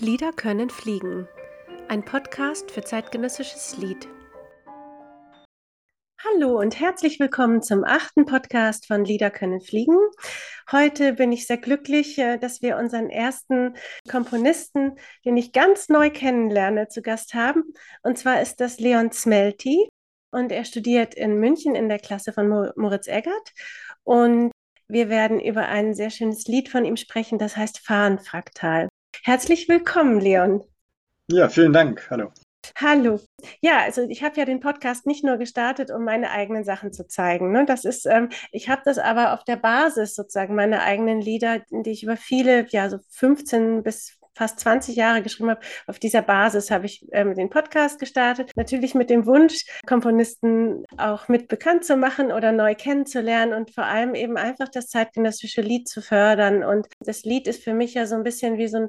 Lieder können fliegen. Ein Podcast für zeitgenössisches Lied. Hallo und herzlich willkommen zum achten Podcast von Lieder können fliegen. Heute bin ich sehr glücklich, äh, dass wir unseren ersten Komponisten, den ich ganz neu kennenlerne, zu Gast haben. Und zwar ist das Leon Smelty. Und er studiert in München in der Klasse von Moritz Eggert. Und wir werden über ein sehr schönes Lied von ihm sprechen, das heißt Fahnenfraktal. Herzlich willkommen, Leon. Ja, vielen Dank. Hallo. Hallo. Ja, also ich habe ja den Podcast nicht nur gestartet, um meine eigenen Sachen zu zeigen. Ne? Das ist, ähm, ich habe das aber auf der Basis sozusagen meine eigenen Lieder, die ich über viele, ja, so 15 bis fast 20 Jahre geschrieben habe. Auf dieser Basis habe ich ähm, den Podcast gestartet. Natürlich mit dem Wunsch, Komponisten auch mit bekannt zu machen oder neu kennenzulernen und vor allem eben einfach das zeitgenössische Lied zu fördern. Und das Lied ist für mich ja so ein bisschen wie so ein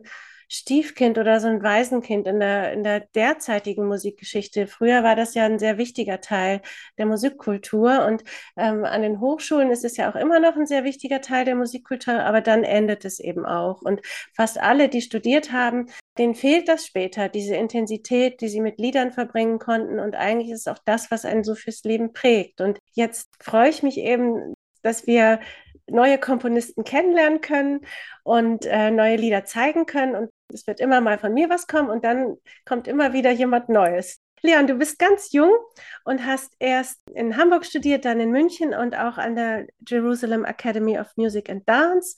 Stiefkind oder so ein Waisenkind in der, in der derzeitigen Musikgeschichte. Früher war das ja ein sehr wichtiger Teil der Musikkultur und ähm, an den Hochschulen ist es ja auch immer noch ein sehr wichtiger Teil der Musikkultur, aber dann endet es eben auch. Und fast alle, die studiert haben, denen fehlt das später, diese Intensität, die sie mit Liedern verbringen konnten. Und eigentlich ist es auch das, was einen so fürs Leben prägt. Und jetzt freue ich mich eben, dass wir neue Komponisten kennenlernen können und äh, neue Lieder zeigen können. Und es wird immer mal von mir was kommen und dann kommt immer wieder jemand Neues. Leon, du bist ganz jung und hast erst in Hamburg studiert, dann in München und auch an der Jerusalem Academy of Music and Dance.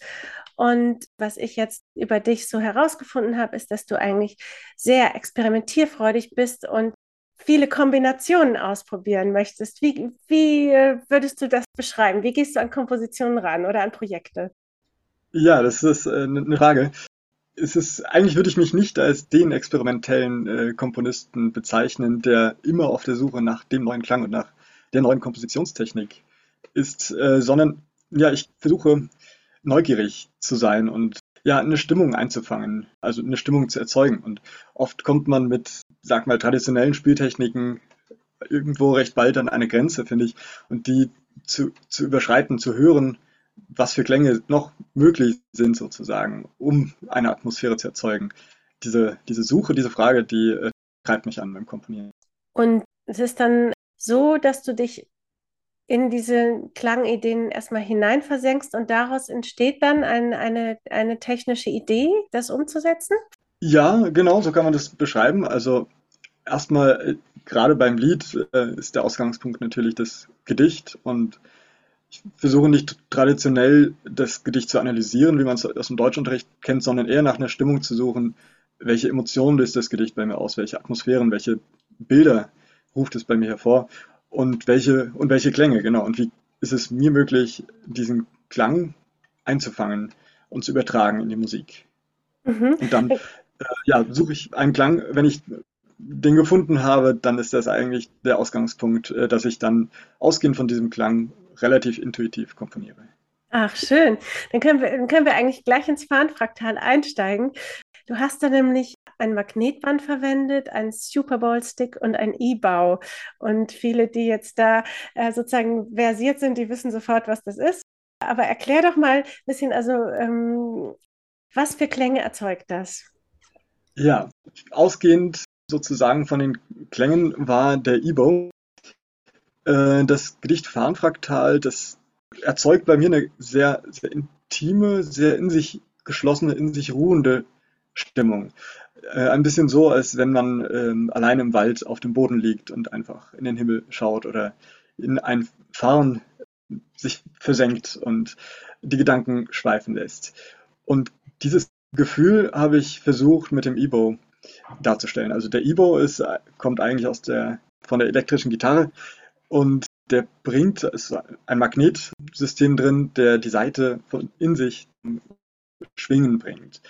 Und was ich jetzt über dich so herausgefunden habe, ist, dass du eigentlich sehr experimentierfreudig bist und viele Kombinationen ausprobieren möchtest. Wie, wie äh, würdest du das beschreiben? Wie gehst du an Kompositionen ran oder an Projekte? Ja, das ist eine äh, Frage. Es ist, eigentlich würde ich mich nicht als den experimentellen äh, Komponisten bezeichnen, der immer auf der Suche nach dem neuen Klang und nach der neuen Kompositionstechnik ist, äh, sondern ja, ich versuche neugierig zu sein und ja, eine Stimmung einzufangen, also eine Stimmung zu erzeugen. Und oft kommt man mit, sag mal, traditionellen Spieltechniken irgendwo recht bald an eine Grenze, finde ich. Und die zu, zu überschreiten, zu hören, was für Klänge noch möglich sind, sozusagen, um eine Atmosphäre zu erzeugen. Diese, diese Suche, diese Frage, die äh, treibt mich an beim Komponieren. Und es ist dann so, dass du dich in diese Klangideen erstmal hineinversenkst und daraus entsteht dann ein, eine, eine technische Idee, das umzusetzen? Ja, genau, so kann man das beschreiben. Also erstmal, äh, gerade beim Lied äh, ist der Ausgangspunkt natürlich das Gedicht und ich versuche nicht traditionell das Gedicht zu analysieren, wie man es aus dem Deutschunterricht kennt, sondern eher nach einer Stimmung zu suchen, welche Emotionen löst das Gedicht bei mir aus, welche Atmosphären, welche Bilder ruft es bei mir hervor und welche, und welche Klänge, genau. Und wie ist es mir möglich, diesen Klang einzufangen und zu übertragen in die Musik. Mhm. Und dann äh, ja, suche ich einen Klang, wenn ich den gefunden habe, dann ist das eigentlich der Ausgangspunkt, äh, dass ich dann ausgehend von diesem Klang relativ intuitiv komponiere. Ach, schön. Dann können wir, dann können wir eigentlich gleich ins Fahnenfraktal einsteigen. Du hast da nämlich ein Magnetband verwendet, ein Super Bowl Stick und ein E-Bau. Und viele, die jetzt da äh, sozusagen versiert sind, die wissen sofort, was das ist. Aber erklär doch mal ein bisschen, also ähm, was für Klänge erzeugt das? Ja, ausgehend sozusagen von den Klängen war der E-Bow. Äh, das Gedicht Farnfraktal, das erzeugt bei mir eine sehr, sehr intime, sehr in sich geschlossene, in sich ruhende Stimmung. Äh, ein bisschen so, als wenn man ähm, allein im Wald auf dem Boden liegt und einfach in den Himmel schaut oder in ein Fahren sich versenkt und die Gedanken schweifen lässt. Und dieses Gefühl habe ich versucht mit dem E-Bow darzustellen. Also der E-Bow ist, kommt eigentlich aus der, von der elektrischen Gitarre und der bringt, ist ein Magnetsystem drin, der die Seite von in sich schwingen bringt.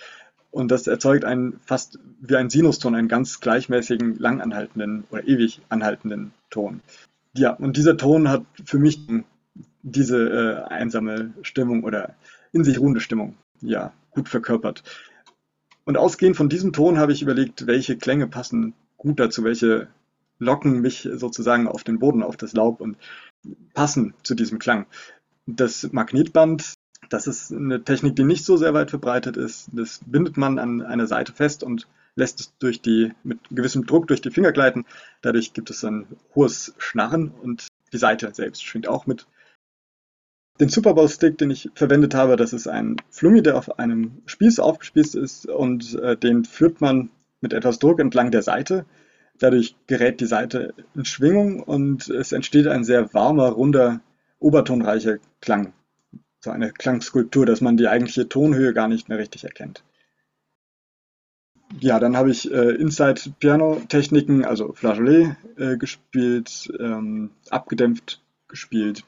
Und das erzeugt einen fast wie ein Sinuston, einen ganz gleichmäßigen, langanhaltenden oder ewig anhaltenden Ton. Ja, und dieser Ton hat für mich diese äh, einsame Stimmung oder in sich ruhende Stimmung, ja, gut verkörpert. Und ausgehend von diesem Ton habe ich überlegt, welche Klänge passen gut dazu, welche locken mich sozusagen auf den Boden, auf das Laub und passen zu diesem Klang. Das Magnetband Das ist eine Technik, die nicht so sehr weit verbreitet ist. Das bindet man an einer Seite fest und lässt es durch die, mit gewissem Druck durch die Finger gleiten. Dadurch gibt es ein hohes Schnarren und die Seite selbst schwingt auch mit. Den Super Bowl Stick, den ich verwendet habe, das ist ein Flummi, der auf einem Spieß aufgespießt ist und äh, den führt man mit etwas Druck entlang der Seite. Dadurch gerät die Seite in Schwingung und es entsteht ein sehr warmer, runder, obertonreicher Klang. So eine Klangskulptur, dass man die eigentliche Tonhöhe gar nicht mehr richtig erkennt. Ja, dann habe ich äh, Inside-Piano-Techniken, also Flageolet äh, gespielt, ähm, abgedämpft gespielt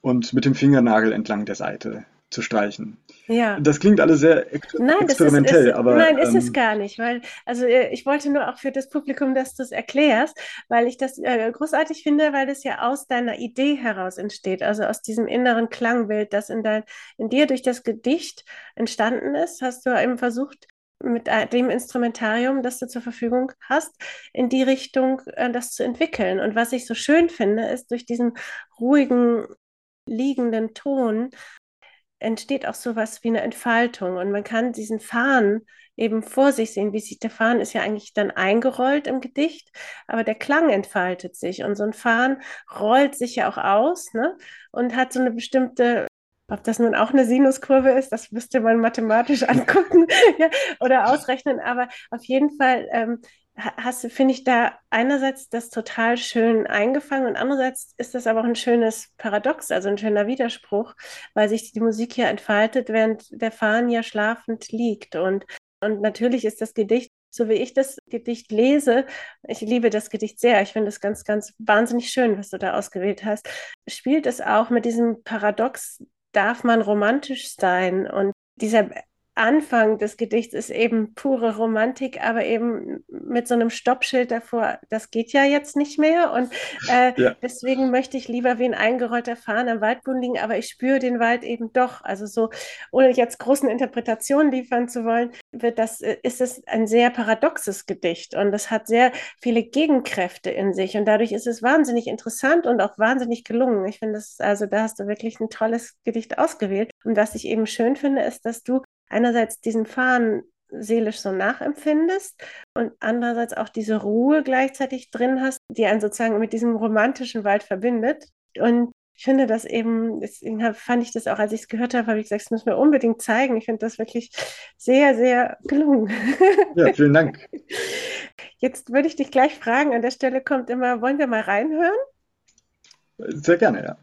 und mit dem Fingernagel entlang der Seite zu streichen. Ja. Das klingt alles sehr ex nein, experimentell, ist, ist, aber. Nein, ist ähm, es gar nicht, weil, also äh, ich wollte nur auch für das Publikum, dass du es erklärst, weil ich das äh, großartig finde, weil das ja aus deiner Idee heraus entsteht, also aus diesem inneren Klangbild, das in, dein, in dir durch das Gedicht entstanden ist, hast du eben versucht, mit äh, dem Instrumentarium, das du zur Verfügung hast, in die Richtung äh, das zu entwickeln. Und was ich so schön finde, ist durch diesen ruhigen, liegenden Ton entsteht auch so was wie eine Entfaltung. Und man kann diesen Fahnen eben vor sich sehen. Wie sich der Fahnen ist ja eigentlich dann eingerollt im Gedicht, aber der Klang entfaltet sich. Und so ein Fahnen rollt sich ja auch aus ne? und hat so eine bestimmte ob das nun auch eine Sinuskurve ist, das müsste man mathematisch angucken ja, oder ausrechnen. Aber auf jeden Fall ähm, hast finde ich da einerseits das total schön eingefangen und andererseits ist das aber auch ein schönes Paradox, also ein schöner Widerspruch, weil sich die Musik hier entfaltet, während der Fahnen ja schlafend liegt. Und, und natürlich ist das Gedicht so wie ich das Gedicht lese, ich liebe das Gedicht sehr, ich finde es ganz, ganz wahnsinnig schön, was du da ausgewählt hast, spielt es auch mit diesem Paradox darf man romantisch sein. Und dieser Anfang des Gedichts ist eben pure Romantik, aber eben mit so einem Stoppschild davor, das geht ja jetzt nicht mehr. Und äh, ja. deswegen möchte ich lieber wie ein eingerollter Fahnen am Waldboden liegen, aber ich spüre den Wald eben doch. Also so, ohne jetzt großen Interpretationen liefern zu wollen, wird das, äh, ist es ein sehr paradoxes Gedicht und es hat sehr viele Gegenkräfte in sich und dadurch ist es wahnsinnig interessant und auch wahnsinnig gelungen. Ich finde, das, also da hast du wirklich ein tolles Gedicht ausgewählt. Und was ich eben schön finde, ist, dass du einerseits diesen Fahren seelisch so nachempfindest und andererseits auch diese Ruhe gleichzeitig drin hast, die einen sozusagen mit diesem romantischen Wald verbindet. Und ich finde das eben, deswegen fand ich das auch, als ich es gehört habe, habe ich gesagt, das müssen wir unbedingt zeigen. Ich finde das wirklich sehr, sehr gelungen. Ja, vielen Dank. Jetzt würde ich dich gleich fragen, an der Stelle kommt immer, wollen wir mal reinhören? Sehr gerne, ja.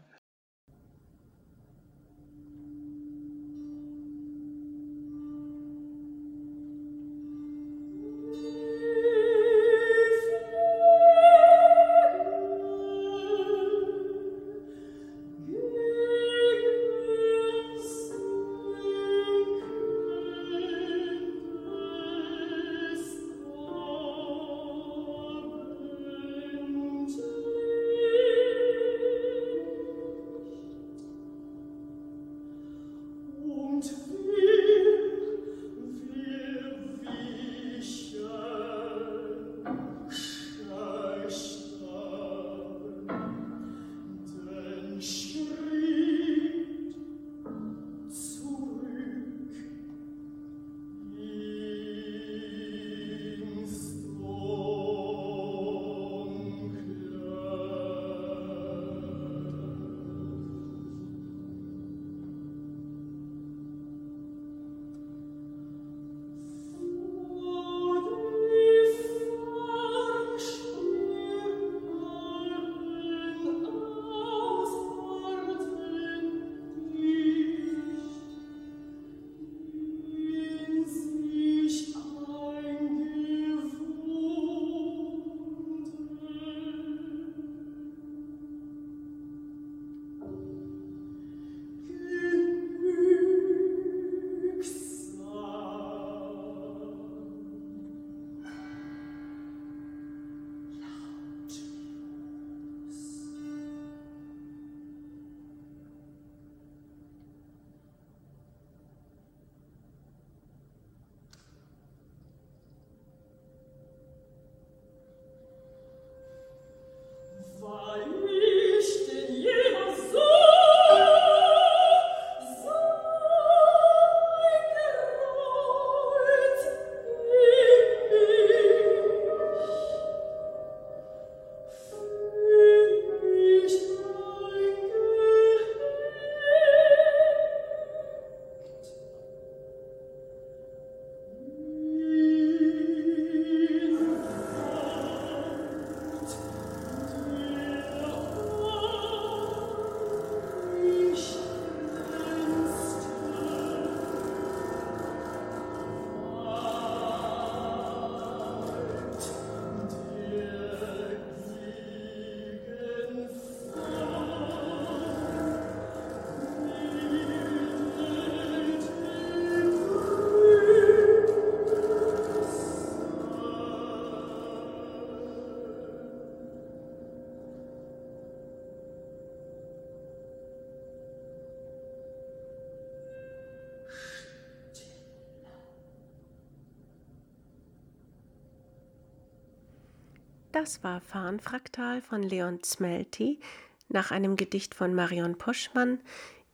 Das war Farnfraktal von Leon Smelty nach einem Gedicht von Marion Poschmann.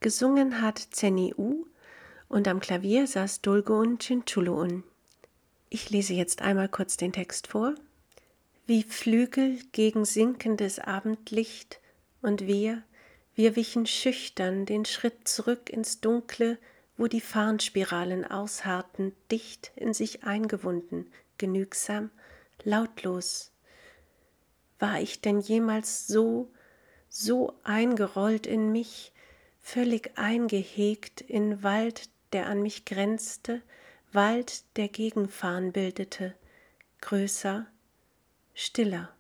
Gesungen hat Zenny U und am Klavier saß Dulgun Cinchuluun. Ich lese jetzt einmal kurz den Text vor. Wie Flügel gegen sinkendes Abendlicht und wir, wir wichen schüchtern den Schritt zurück ins Dunkle, wo die Farnspiralen ausharrten, dicht in sich eingewunden, genügsam, lautlos war ich denn jemals so, so eingerollt in mich, völlig eingehegt in Wald, der an mich grenzte, Wald, der Gegenfahren bildete, größer, stiller.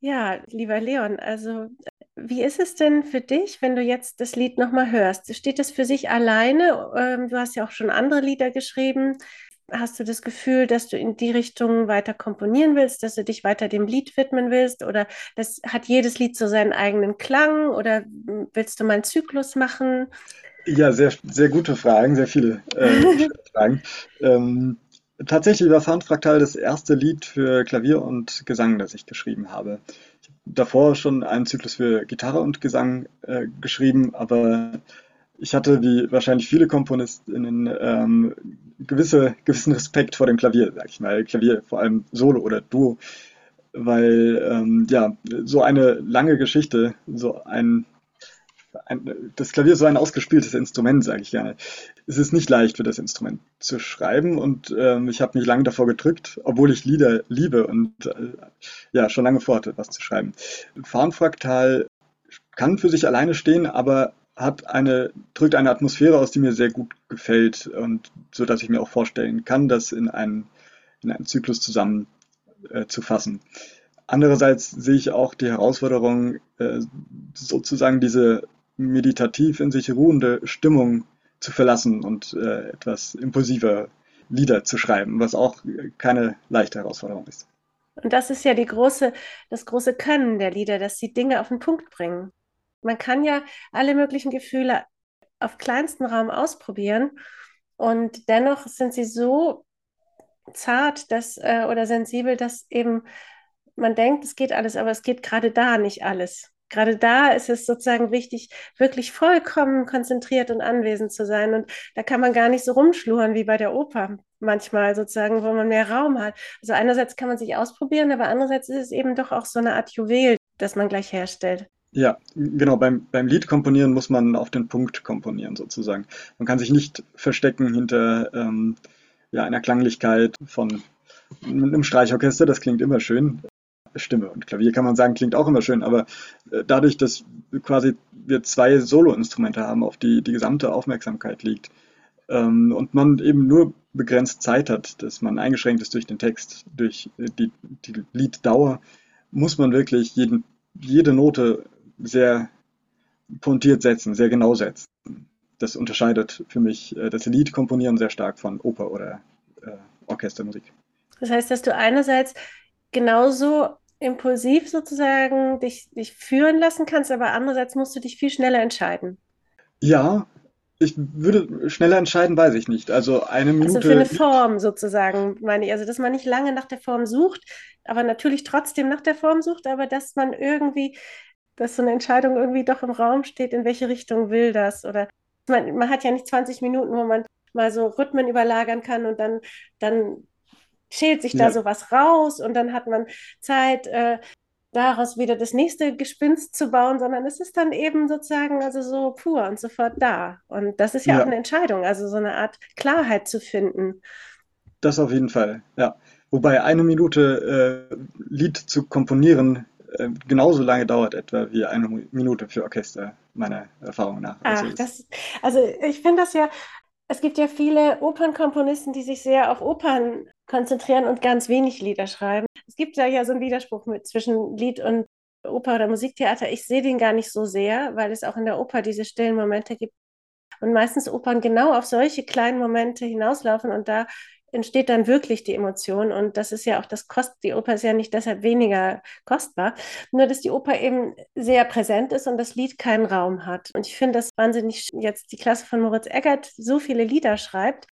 Ja, lieber Leon, also wie ist es denn für dich, wenn du jetzt das Lied nochmal hörst? Steht es für sich alleine? Ähm, du hast ja auch schon andere Lieder geschrieben. Hast du das Gefühl, dass du in die Richtung weiter komponieren willst, dass du dich weiter dem Lied widmen willst? Oder das, hat jedes Lied so seinen eigenen Klang? Oder willst du mal einen Zyklus machen? Ja, sehr, sehr gute Fragen, sehr viele äh, Fragen. Ähm, tatsächlich war Fraktal das erste Lied für Klavier und Gesang, das ich geschrieben habe. Ich habe davor schon einen Zyklus für Gitarre und Gesang äh, geschrieben, aber ich hatte, wie wahrscheinlich viele KomponistInnen, ähm, gewisse, gewissen Respekt vor dem Klavier, sag ich mal. Klavier, vor allem Solo oder Duo, weil ähm, ja, so eine lange Geschichte, so ein, ein, das Klavier ist so ein ausgespieltes Instrument, sage ich gerne. Es ist nicht leicht für das Instrument zu schreiben und ähm, ich habe mich lange davor gedrückt, obwohl ich Lieder liebe und äh, ja, schon lange vorhatte, was zu schreiben. Farnfraktal kann für sich alleine stehen, aber hat eine, drückt eine Atmosphäre aus, die mir sehr gut gefällt und so dass ich mir auch vorstellen kann, das in einen, in einen Zyklus zusammen äh, zu fassen. Andererseits sehe ich auch die Herausforderung, äh, sozusagen diese meditativ in sich ruhende Stimmung zu verlassen und äh, etwas impulsiver Lieder zu schreiben, was auch keine leichte Herausforderung ist. Und das ist ja die große, das große Können der Lieder, dass sie Dinge auf den Punkt bringen. Man kann ja alle möglichen Gefühle auf kleinstem Raum ausprobieren und dennoch sind sie so zart dass, äh, oder sensibel, dass eben man denkt, es geht alles, aber es geht gerade da nicht alles. Gerade da ist es sozusagen wichtig, wirklich vollkommen konzentriert und anwesend zu sein. Und da kann man gar nicht so rumschluren wie bei der Oper manchmal sozusagen, wo man mehr Raum hat. Also einerseits kann man sich ausprobieren, aber andererseits ist es eben doch auch so eine Art Juwel, das man gleich herstellt. Ja, genau. Beim, beim Lied komponieren muss man auf den Punkt komponieren, sozusagen. Man kann sich nicht verstecken hinter ähm, ja, einer Klanglichkeit von einem Streichorchester. Das klingt immer schön. Stimme und Klavier kann man sagen, klingt auch immer schön, aber äh, dadurch, dass quasi wir zwei Soloinstrumente haben, auf die die gesamte Aufmerksamkeit liegt ähm, und man eben nur begrenzt Zeit hat, dass man eingeschränkt ist durch den Text, durch die, die Lieddauer, muss man wirklich jeden, jede Note sehr pointiert setzen, sehr genau setzen. Das unterscheidet für mich äh, das Liedkomponieren sehr stark von Oper oder äh, Orchestermusik. Das heißt, dass du einerseits genauso impulsiv sozusagen dich, dich führen lassen kannst, aber andererseits musst du dich viel schneller entscheiden. Ja, ich würde schneller entscheiden, weiß ich nicht. Also eine Minute. Also für eine Form sozusagen, meine ich. Also, dass man nicht lange nach der Form sucht, aber natürlich trotzdem nach der Form sucht, aber dass man irgendwie dass so eine Entscheidung irgendwie doch im Raum steht, in welche Richtung will das. Oder man, man hat ja nicht 20 Minuten, wo man mal so Rhythmen überlagern kann und dann, dann schält sich da ja. sowas raus und dann hat man Zeit, äh, daraus wieder das nächste Gespinst zu bauen, sondern es ist dann eben sozusagen also so pur und sofort da. Und das ist ja, ja. auch eine Entscheidung, also so eine Art Klarheit zu finden. Das auf jeden Fall, ja. Wobei eine Minute äh, Lied zu komponieren äh, genauso lange dauert etwa wie eine Minute für Orchester, meiner Erfahrung nach. Also, Ach, das, also ich finde das ja, es gibt ja viele Opernkomponisten, die sich sehr auf Opern konzentrieren und ganz wenig Lieder schreiben. Es gibt da ja so einen Widerspruch mit, zwischen Lied und Oper oder Musiktheater. Ich sehe den gar nicht so sehr, weil es auch in der Oper diese stillen Momente gibt. Und meistens Opern genau auf solche kleinen Momente hinauslaufen und da entsteht dann wirklich die Emotion. Und das ist ja auch das Kost, die Oper ist ja nicht deshalb weniger kostbar, nur dass die Oper eben sehr präsent ist und das Lied keinen Raum hat. Und ich finde das wahnsinnig, jetzt die Klasse von Moritz Eggert so viele Lieder schreibt,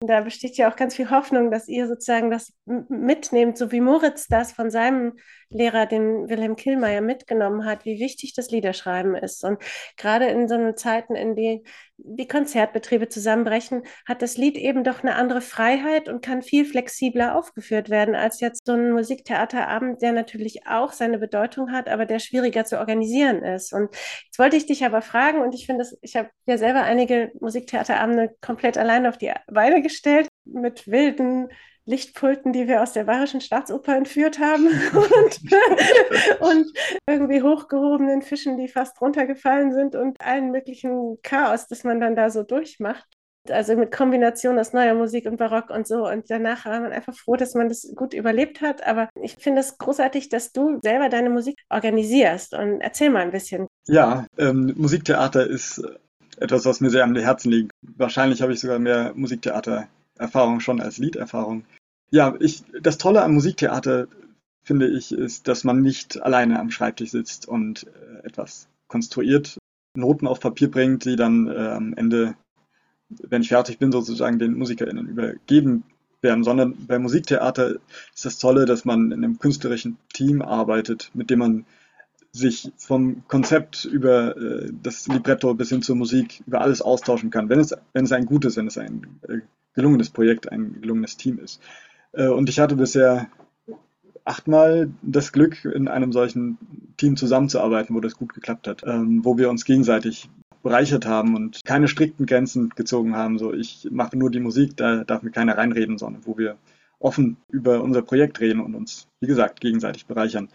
Da besteht ja auch ganz viel Hoffnung, dass ihr sozusagen das mitnehmt, so wie Moritz das von seinem Lehrer, den Wilhelm Killmeier, mitgenommen hat, wie wichtig das Liederschreiben ist. Und gerade in so Zeiten, in denen die Konzertbetriebe zusammenbrechen, hat das Lied eben doch eine andere Freiheit und kann viel flexibler aufgeführt werden als jetzt so ein Musiktheaterabend, der natürlich auch seine Bedeutung hat, aber der schwieriger zu organisieren ist. Und jetzt wollte ich dich aber fragen, und ich finde, ich habe ja selber einige Musiktheaterabende komplett allein auf die Beine gestellt, mit wilden Lichtpulten, die wir aus der Bayerischen Staatsoper entführt haben und, und, irgendwie hochgehobenen Fischen, die fast runtergefallen sind und allen möglichen Chaos, das man dann da so durchmacht. Also mit Kombination aus neuer Musik und Barock und so. Und danach war man einfach froh, dass man das gut überlebt hat. Aber ich finde es großartig, dass du selber deine Musik organisierst. Und erzähl mal ein bisschen. Ja, ähm, Musiktheater ist etwas, was mir sehr am Herzen liegt. Wahrscheinlich habe ich sogar mehr Musiktheater-Erfahrung schon als Liederfahrung. Ja, ich, das Tolle am Musiktheater, finde ich, ist, dass man nicht alleine am Schreibtisch sitzt und äh, etwas konstruiert, Noten auf Papier bringt, die dann äh, am Ende, wenn ich fertig bin, sozusagen den MusikerInnen übergeben werden, sondern beim Musiktheater ist das Tolle, dass man in einem künstlerischen Team arbeitet, mit dem man sich vom Konzept über äh, das Libretto bis hin zur Musik über alles austauschen kann, wenn es, wenn es ein gutes, wenn es ein äh, gelungenes Projekt, ein gelungenes Team ist. Äh, und ich hatte bisher achtmal das Glück, in einem solchen Team zusammenzuarbeiten, wo das gut geklappt hat, ähm, wo wir uns gegenseitig bereichert haben und keine strikten Grenzen gezogen haben. So, ich mache nur die Musik, da darf mir keiner reinreden, sondern wo wir offen über unser Projekt reden und uns, wie gesagt, gegenseitig bereichern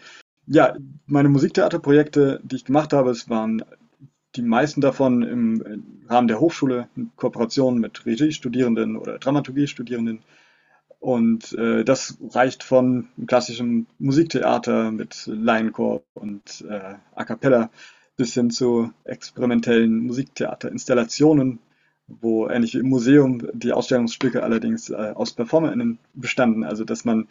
ja, meine Musiktheaterprojekte, die ich gemacht habe, es waren die meisten davon im Rahmen der Hochschule, in Kooperation mit Regiestudierenden oder Dramaturgiestudierenden. Und äh, das reicht von klassischem Musiktheater mit Laienchor und äh, A cappella bis hin zu experimentellen Musiktheaterinstallationen, wo ähnlich wie im Museum die Ausstellungsstücke allerdings äh, aus PerformerInnen bestanden. Also dass man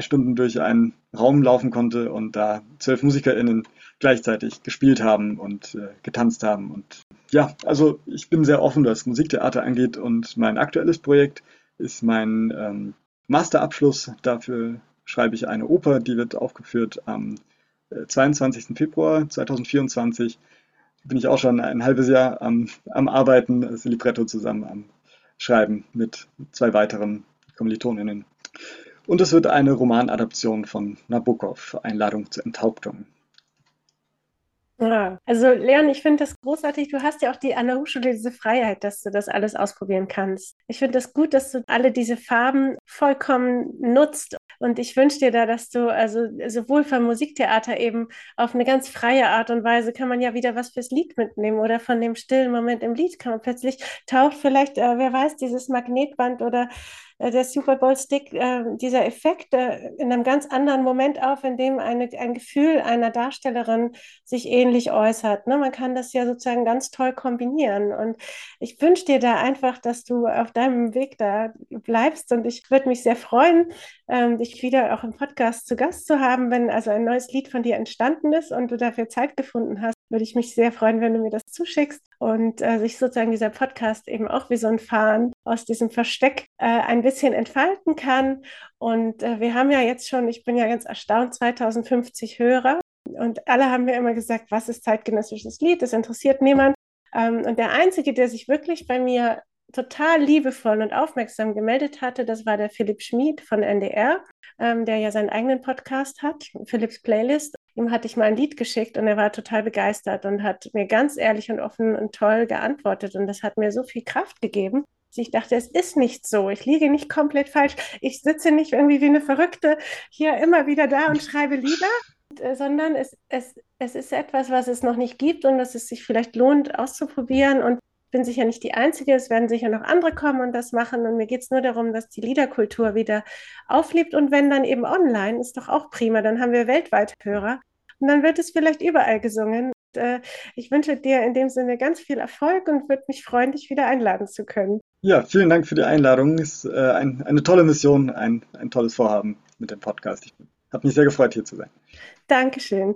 Stunden durch einen Raum laufen konnte und da zwölf MusikerInnen gleichzeitig gespielt haben und äh, getanzt haben. Und ja, also ich bin sehr offen, was Musiktheater angeht und mein aktuelles Projekt ist mein ähm, Masterabschluss. Dafür schreibe ich eine Oper, die wird aufgeführt am äh, 22. Februar 2024. Bin ich auch schon ein halbes Jahr am, am Arbeiten, das Libretto zusammen am Schreiben mit zwei weiteren KommilitonInnen. Und es wird eine Romanadaption von Nabokov, Einladung zur Enthauptung. Ja, also Leon, ich finde das großartig. Du hast ja auch die an der Hochschule diese Freiheit, dass du das alles ausprobieren kannst. Ich finde das gut, dass du alle diese Farben vollkommen nutzt. Und ich wünsche dir da, dass du also sowohl vom Musiktheater eben auf eine ganz freie Art und Weise kann man ja wieder was fürs Lied mitnehmen oder von dem stillen Moment im Lied kann man plötzlich taucht vielleicht, äh, wer weiß, dieses Magnetband oder der Super Bowl Stick, äh, dieser Effekt äh, in einem ganz anderen Moment auf, in dem eine, ein Gefühl einer Darstellerin sich ähnlich äußert. Ne? Man kann das ja sozusagen ganz toll kombinieren. Und ich wünsche dir da einfach, dass du auf deinem Weg da bleibst. Und ich würde mich sehr freuen, ähm, dich wieder auch im Podcast zu Gast zu haben, wenn also ein neues Lied von dir entstanden ist und du dafür Zeit gefunden hast würde ich mich sehr freuen, wenn du mir das zuschickst und äh, sich sozusagen dieser Podcast eben auch wie so ein Fahren aus diesem Versteck äh, ein bisschen entfalten kann. Und äh, wir haben ja jetzt schon, ich bin ja ganz erstaunt, 2050 Hörer. Und alle haben mir immer gesagt, was ist zeitgenössisches Lied? Das interessiert niemand. Ähm, und der Einzige, der sich wirklich bei mir total liebevoll und aufmerksam gemeldet hatte, das war der Philipp Schmid von NDR, ähm, der ja seinen eigenen Podcast hat, Philipps Playlist. Ihm hatte ich mal ein Lied geschickt und er war total begeistert und hat mir ganz ehrlich und offen und toll geantwortet. Und das hat mir so viel Kraft gegeben. Ich dachte, es ist nicht so. Ich liege nicht komplett falsch. Ich sitze nicht irgendwie wie eine Verrückte hier immer wieder da und schreibe Lieder, äh, sondern es, es, es ist etwas, was es noch nicht gibt und dass es sich vielleicht lohnt, auszuprobieren. Und bin sicher nicht die Einzige, es werden sicher noch andere kommen und das machen. Und mir geht es nur darum, dass die Liederkultur wieder auflebt. Und wenn dann eben online, ist doch auch prima, dann haben wir weltweit Hörer. Und dann wird es vielleicht überall gesungen. Und, äh, ich wünsche dir in dem Sinne ganz viel Erfolg und würde mich freuen, dich wieder einladen zu können. Ja, vielen Dank für die Einladung. Es ist äh, ein, eine tolle Mission, ein, ein tolles Vorhaben mit dem Podcast. Ich habe mich sehr gefreut, hier zu sein. Dankeschön.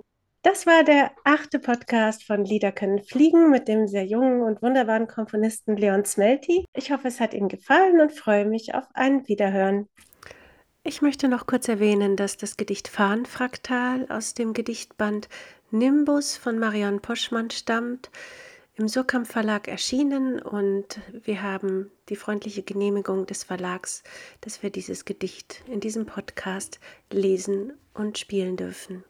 Das war der achte Podcast von Lieder können fliegen mit dem sehr jungen und wunderbaren Komponisten Leon Smelty. Ich hoffe, es hat Ihnen gefallen und freue mich auf ein Wiederhören. Ich möchte noch kurz erwähnen, dass das Gedicht Fahnenfraktal aus dem Gedichtband Nimbus von Marianne Poschmann stammt, im Surkamp Verlag erschienen und wir haben die freundliche Genehmigung des Verlags, dass wir dieses Gedicht in diesem Podcast lesen und spielen dürfen.